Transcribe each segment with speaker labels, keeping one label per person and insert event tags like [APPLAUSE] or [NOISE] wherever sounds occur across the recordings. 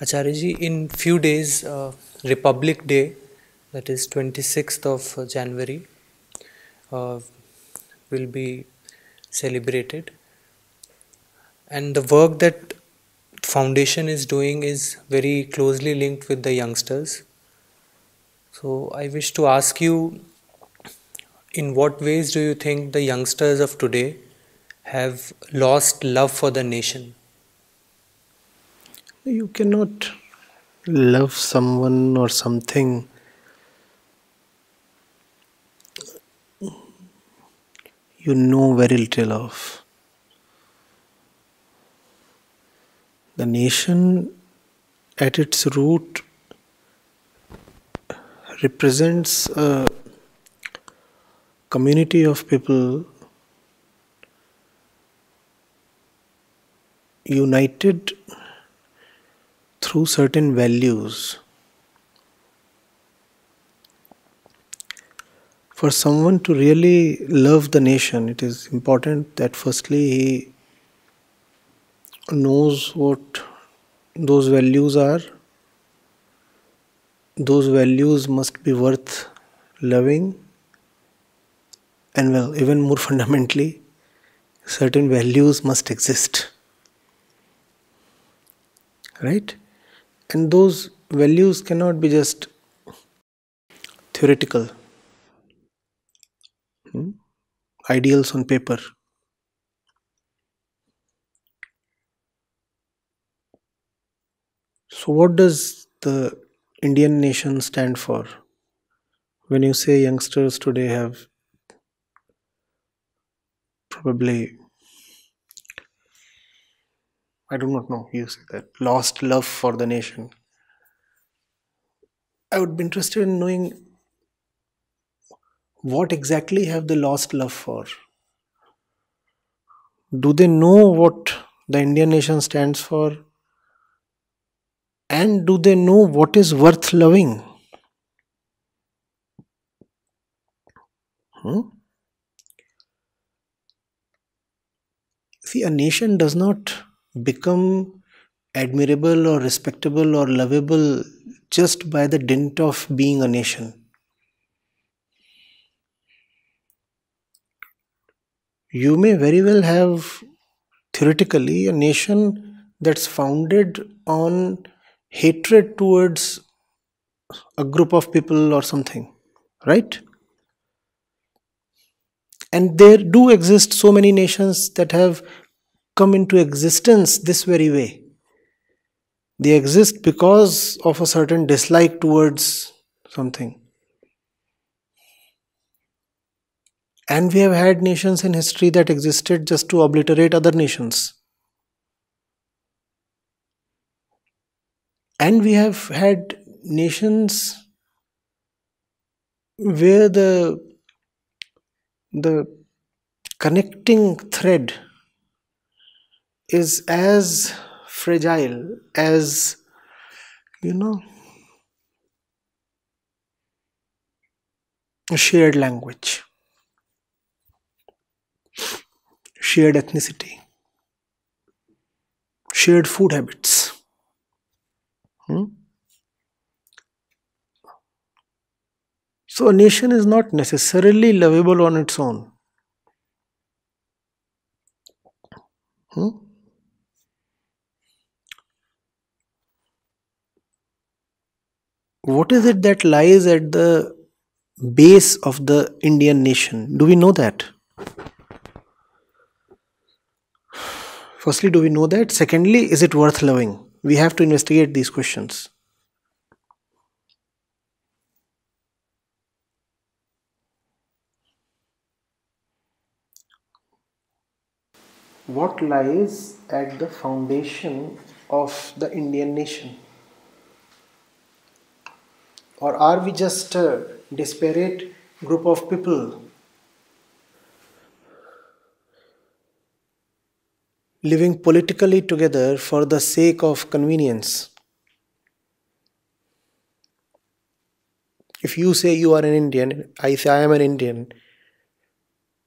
Speaker 1: Acharya in few days, uh, Republic Day, that is 26th of January, uh, will be celebrated. And the work that foundation is doing is very closely linked with the youngsters. So I wish to ask you, in what ways do you think the youngsters of today have lost love for the nation?
Speaker 2: You cannot love someone or something you know very little of. The nation at its root represents a community of people united through certain values. For someone to really love the nation, it is important that firstly he knows what those values are. Those values must be worth loving, and well, even more [LAUGHS] fundamentally, certain values must exist. Right? And those values cannot be just theoretical, hmm? ideals on paper. So, what does the Indian nation stand for? When you say youngsters today have probably I do not know, you say that lost love for the nation. I would be interested in knowing what exactly have they lost love for? Do they know what the Indian nation stands for? And do they know what is worth loving? Hmm? See, a nation does not become admirable or respectable or lovable just by the dint of being a nation. You may very well have theoretically a nation that's founded on hatred towards a group of people or something, right? And there do exist so many nations that have come into existence this very way. They exist because of a certain dislike towards something. And we have had nations in history that existed just to obliterate other nations. And we have had nations where the the connecting thread is as fragile as, you know, a shared language, shared ethnicity, shared food habits. Hmm? So, a nation is not necessarily lovable on its own. Hmm? What is it that lies at the base of the Indian nation? Do we know that? Firstly, do we know that? Secondly, is it worth loving? We have to investigate these questions. What lies at the foundation of the Indian nation? Or are we just a disparate group of people living politically together for the sake of convenience? If you say you are an Indian, I say I am an Indian,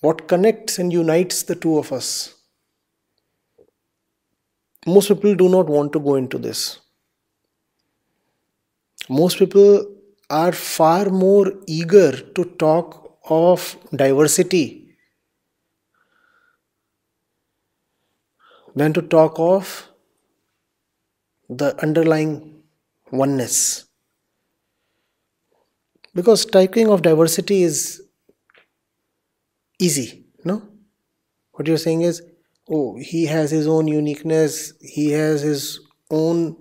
Speaker 2: what connects and unites the two of us? Most people do not want to go into this. Most people are far more eager to talk of diversity than to talk of the underlying oneness. Because talking of diversity is easy, no? What you're saying is, oh, he has his own uniqueness, he has his own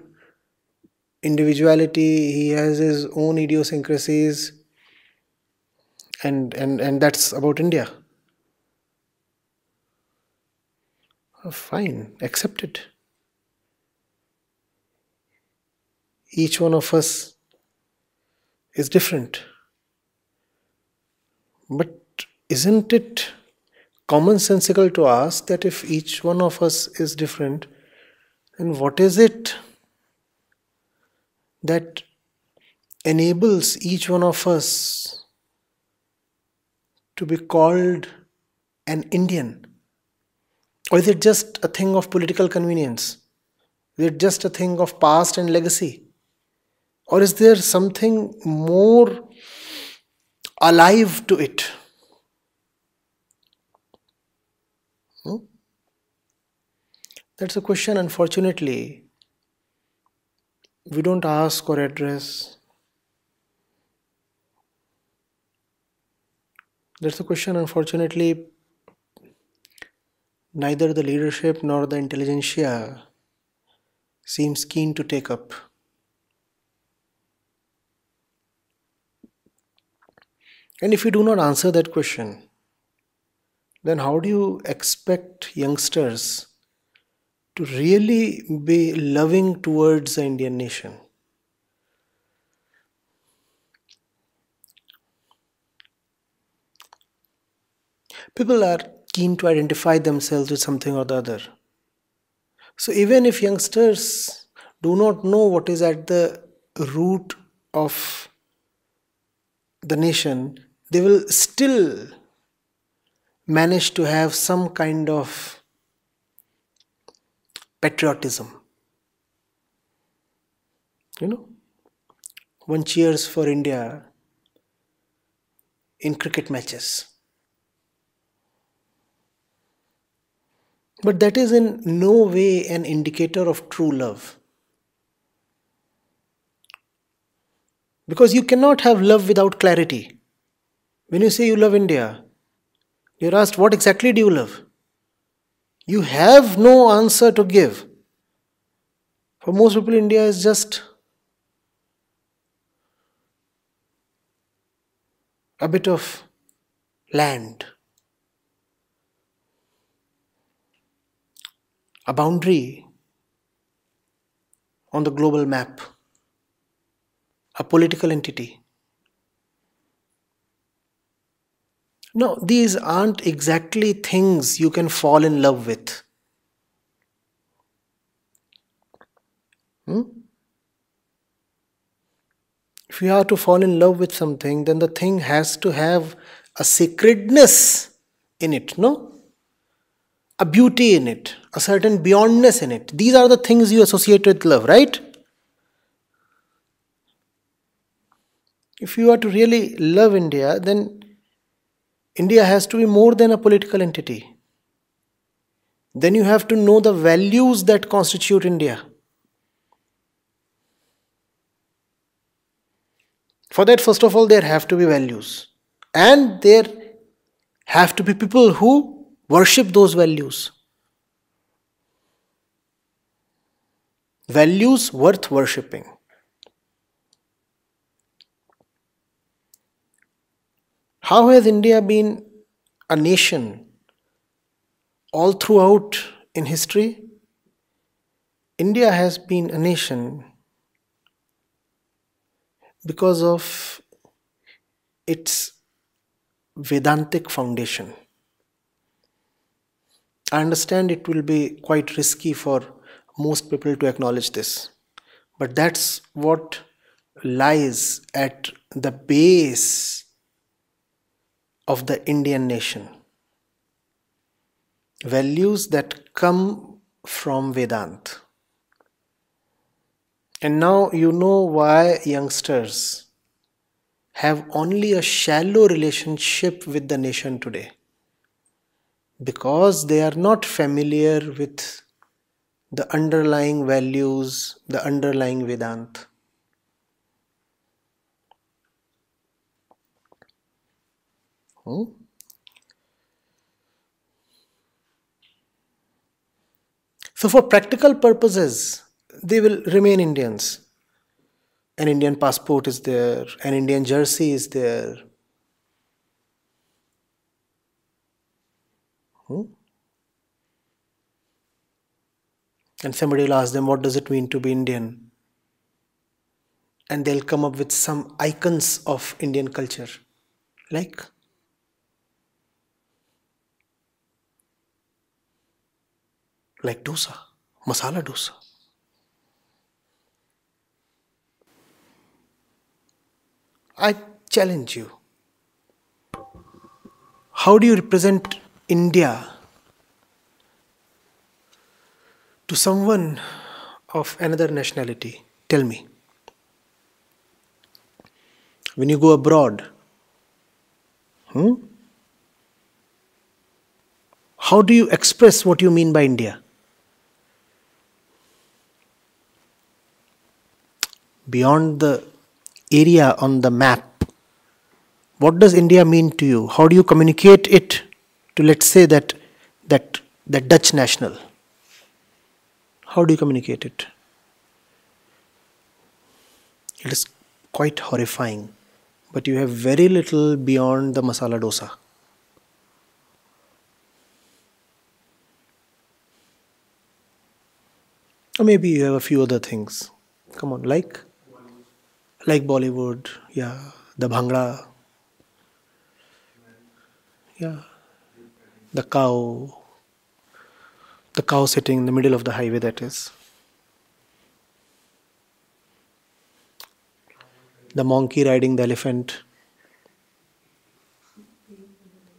Speaker 2: individuality, he has his own idiosyncrasies, and and and that's about India. Oh, fine, accept it. Each one of us is different. But isn't it commonsensical to ask that if each one of us is different, then what is it that enables each one of us to be called an Indian? Or is it just a thing of political convenience? Is it just a thing of past and legacy? Or is there something more alive to it? Hmm? That's a question, unfortunately, we don't ask or address. That's a question, unfortunately, neither the leadership nor the intelligentsia seems keen to take up. And if you do not answer that question, then how do you expect youngsters to really be loving towards the Indian nation? People are keen to identify themselves with something or the other. So, even if youngsters do not know what is at the root of the nation, they will still manage to have some kind of patriotism. You know, one cheers for India in cricket matches. But that is in no way an indicator of true love. Because you cannot have love without clarity. When you say you love India, you're asked, What exactly do you love? You have no answer to give. For most people, India is just a bit of land, a boundary on the global map, a political entity. No, these aren't exactly things you can fall in love with. Hmm? If you are to fall in love with something, then the thing has to have a sacredness in it, no? A beauty in it, a certain beyondness in it. These are the things you associate with love, right? If you are to really love India, then India has to be more than a political entity. Then you have to know the values that constitute India. For that, first of all, there have to be values. And there have to be people who worship those values. Values worth worshipping. How has India been a nation all throughout in history? India has been a nation because of its Vedantic foundation. I understand it will be quite risky for most people to acknowledge this, but that's what lies at the base of the Indian nation. Values that come from Vedant. And now you know why youngsters have only a shallow relationship with the nation today. Because they are not familiar with the underlying values, the underlying Vedanta. Hmm? So, for practical purposes, they will remain Indians. An Indian passport is there, an Indian jersey is there. Hmm? And somebody will ask them, What does it mean to be Indian? And they'll come up with some icons of Indian culture, like like dosa, masala dosa. I challenge you. How do you represent India to someone of another nationality? Tell me. When you go abroad, hmm? how do you express what you mean by India? Beyond the area on the map, what does India mean to you? How do you communicate it to, let's say, that, that, that Dutch national? How do you communicate it? It is quite horrifying, but you have very little beyond the masala dosa. Or maybe you have a few other things. Come on, like? Like Bollywood, yeah, the Bhangra, yeah, the cow, the cow sitting in the middle of the highway, that is. The monkey riding the elephant.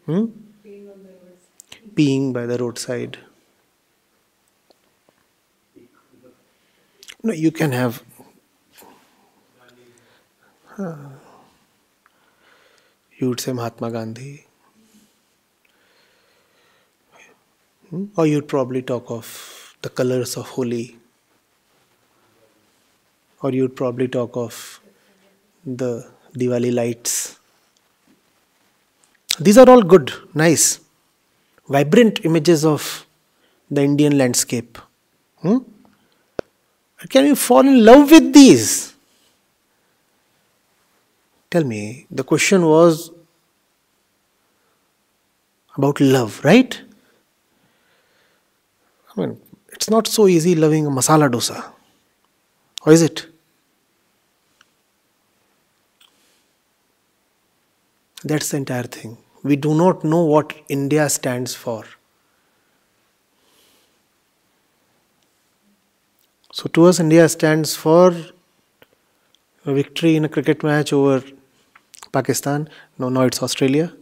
Speaker 2: Hmm? Peeing by the roadside. No, you can have you would say Mahatma Gandhi. Or you'd probably talk of the colors of Holi. Or you'd probably talk of the Diwali lights. These are all good, nice, vibrant images of the Indian landscape. Hmm? Can you fall in love with these? Tell me, the question was about love, right? I mean, it's not so easy loving a masala dosa. Or is it? That's the entire thing. We do not know what India stands for. So, to us, India stands for a victory in a cricket match over Pakistan. No, no, it's Australia.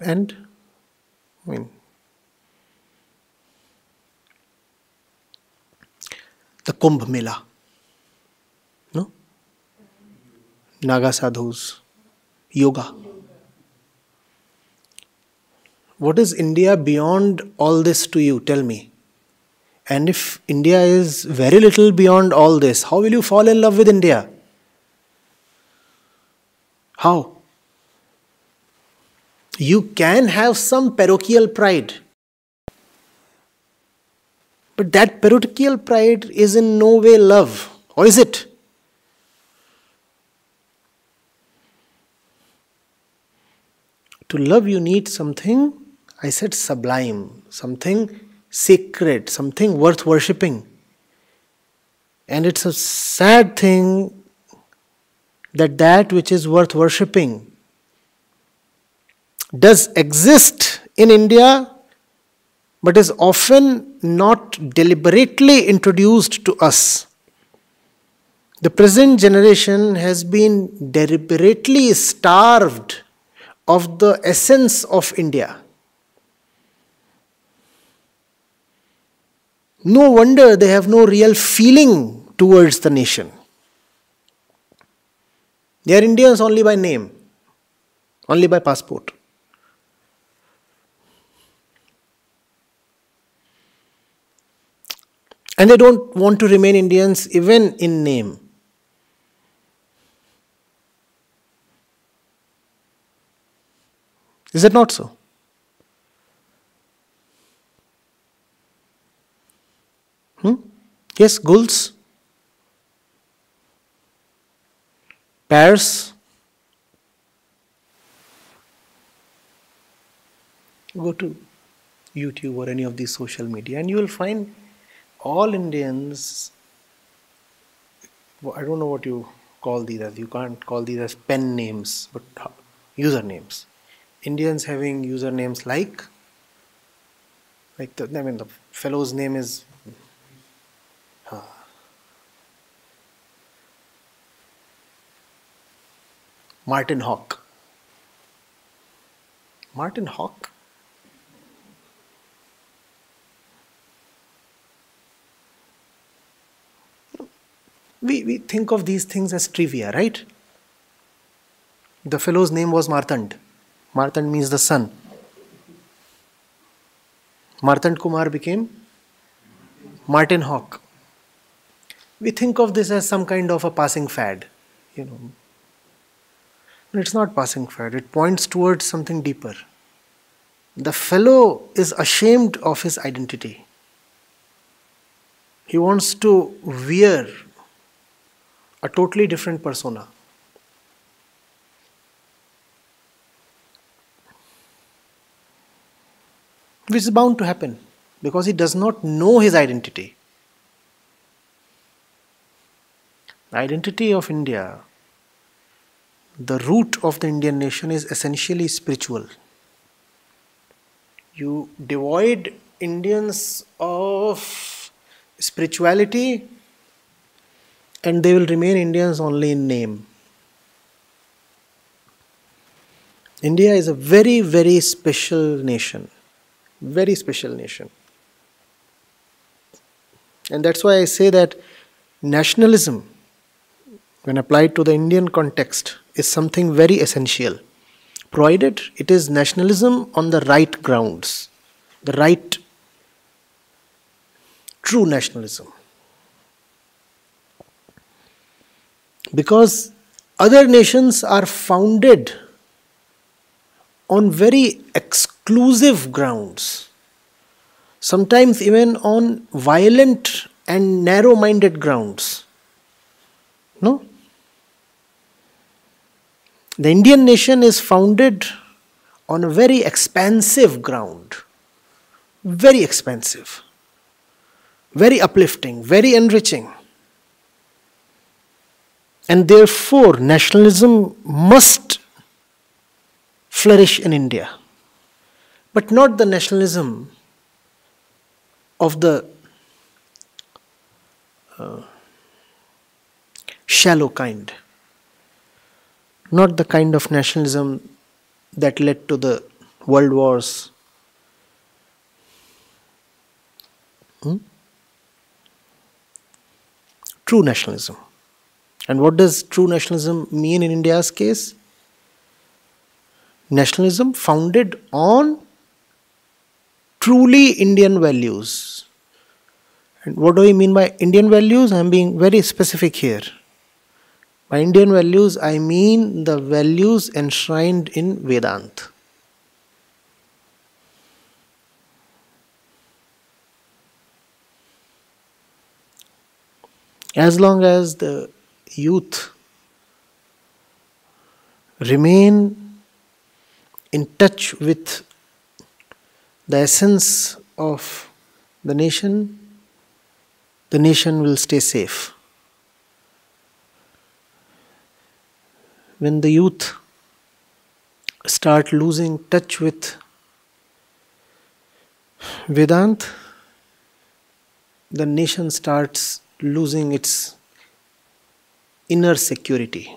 Speaker 2: And I mean, the Kumbh Mela. No? Naga sadhus, yoga. What is India beyond all this to you? Tell me. And if India is very little beyond all this, how will you fall in love with India? How? You can have some parochial pride. But that parochial pride is in no way love. Or is it? To love, you need something, I said sublime, something sacred, something worth worshipping. And it's a sad thing that that which is worth worshipping does exist in India but is often not deliberately introduced to us. The present generation has been deliberately starved of the essence of India. No wonder they have no real feeling towards the nation. They are Indians only by name, only by passport. And they don't want to remain Indians even in name. Is it not so? Hmm? Yes, Guls, pears. Go to YouTube or any of these social media, and you will find all Indians. I don't know what you call these as. You can't call these as pen names, but uh, usernames. Indians having usernames like, like the, I mean, the fellow's name is Martin Hawk. Martin Hawk? We, we think of these things as trivia, right? The fellow's name was Martand. Martand means the sun. Martand Kumar became Martin Hawk. We think of this as some kind of a passing fad, you know, it's not passing fad, it points towards something deeper. The fellow is ashamed of his identity. He wants to wear a totally different persona. Which is bound to happen because he does not know his identity. The identity of India the root of the Indian nation is essentially spiritual. You devoid Indians of spirituality and they will remain Indians only in name. India is a very, very special nation. Very special nation. And that's why I say that nationalism, when applied to the Indian context, is something very essential, provided it is nationalism on the right grounds, the right true nationalism. Because other nations are founded on very exclusive grounds, sometimes even on violent and narrow minded grounds. No? The Indian nation is founded on a very expansive ground, very expansive, very uplifting, very enriching. And therefore, nationalism must flourish in India. But not the nationalism of the uh, shallow kind not the kind of nationalism that led to the world wars. Hmm? True nationalism. And what does true nationalism mean in India's case? Nationalism founded on truly Indian values. And what do I mean by Indian values? I'm being very specific here. By Indian values, I mean the values enshrined in Vedanta. As long as the youth remain in touch with the essence of the nation, the nation will stay safe. When the youth start losing touch with Vedant, the nation starts losing its inner security.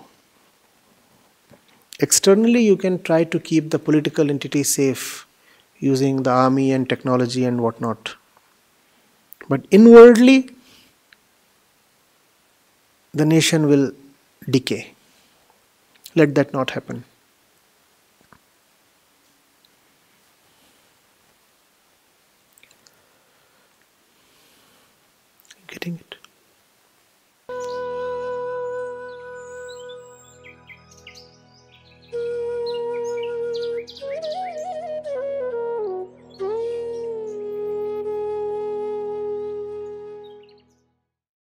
Speaker 2: externally you can try to keep the political entity safe using the army and technology and whatnot. But inwardly, the nation will decay. Let that not happen. Getting it?